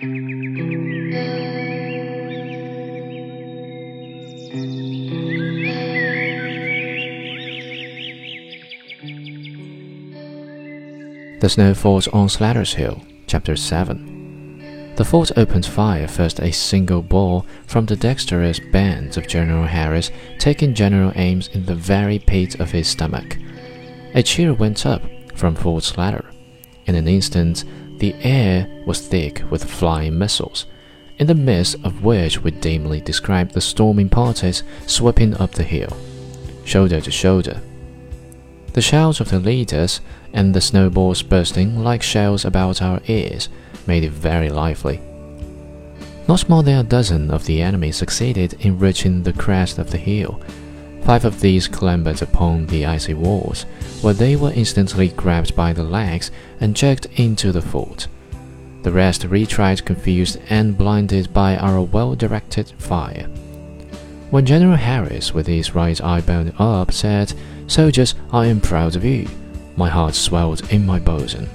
The Snow Fort on Slatter's Hill, Chapter 7. The fort opened fire first a single ball from the dexterous bands of General Harris, taking General Ames in the very pit of his stomach. A cheer went up from Fort Slatter. In an instant, the air was thick with flying missiles, in the midst of which we dimly described the storming parties sweeping up the hill, shoulder to shoulder. The shouts of the leaders and the snowballs bursting like shells about our ears made it very lively. Not more than a dozen of the enemy succeeded in reaching the crest of the hill. Five of these clambered upon the icy walls, where they were instantly grabbed by the legs and jerked into the fort. The rest retried confused and blinded by our well directed fire. When General Harris, with his right eye bound up, said, Soldiers, I am proud of you, my heart swelled in my bosom.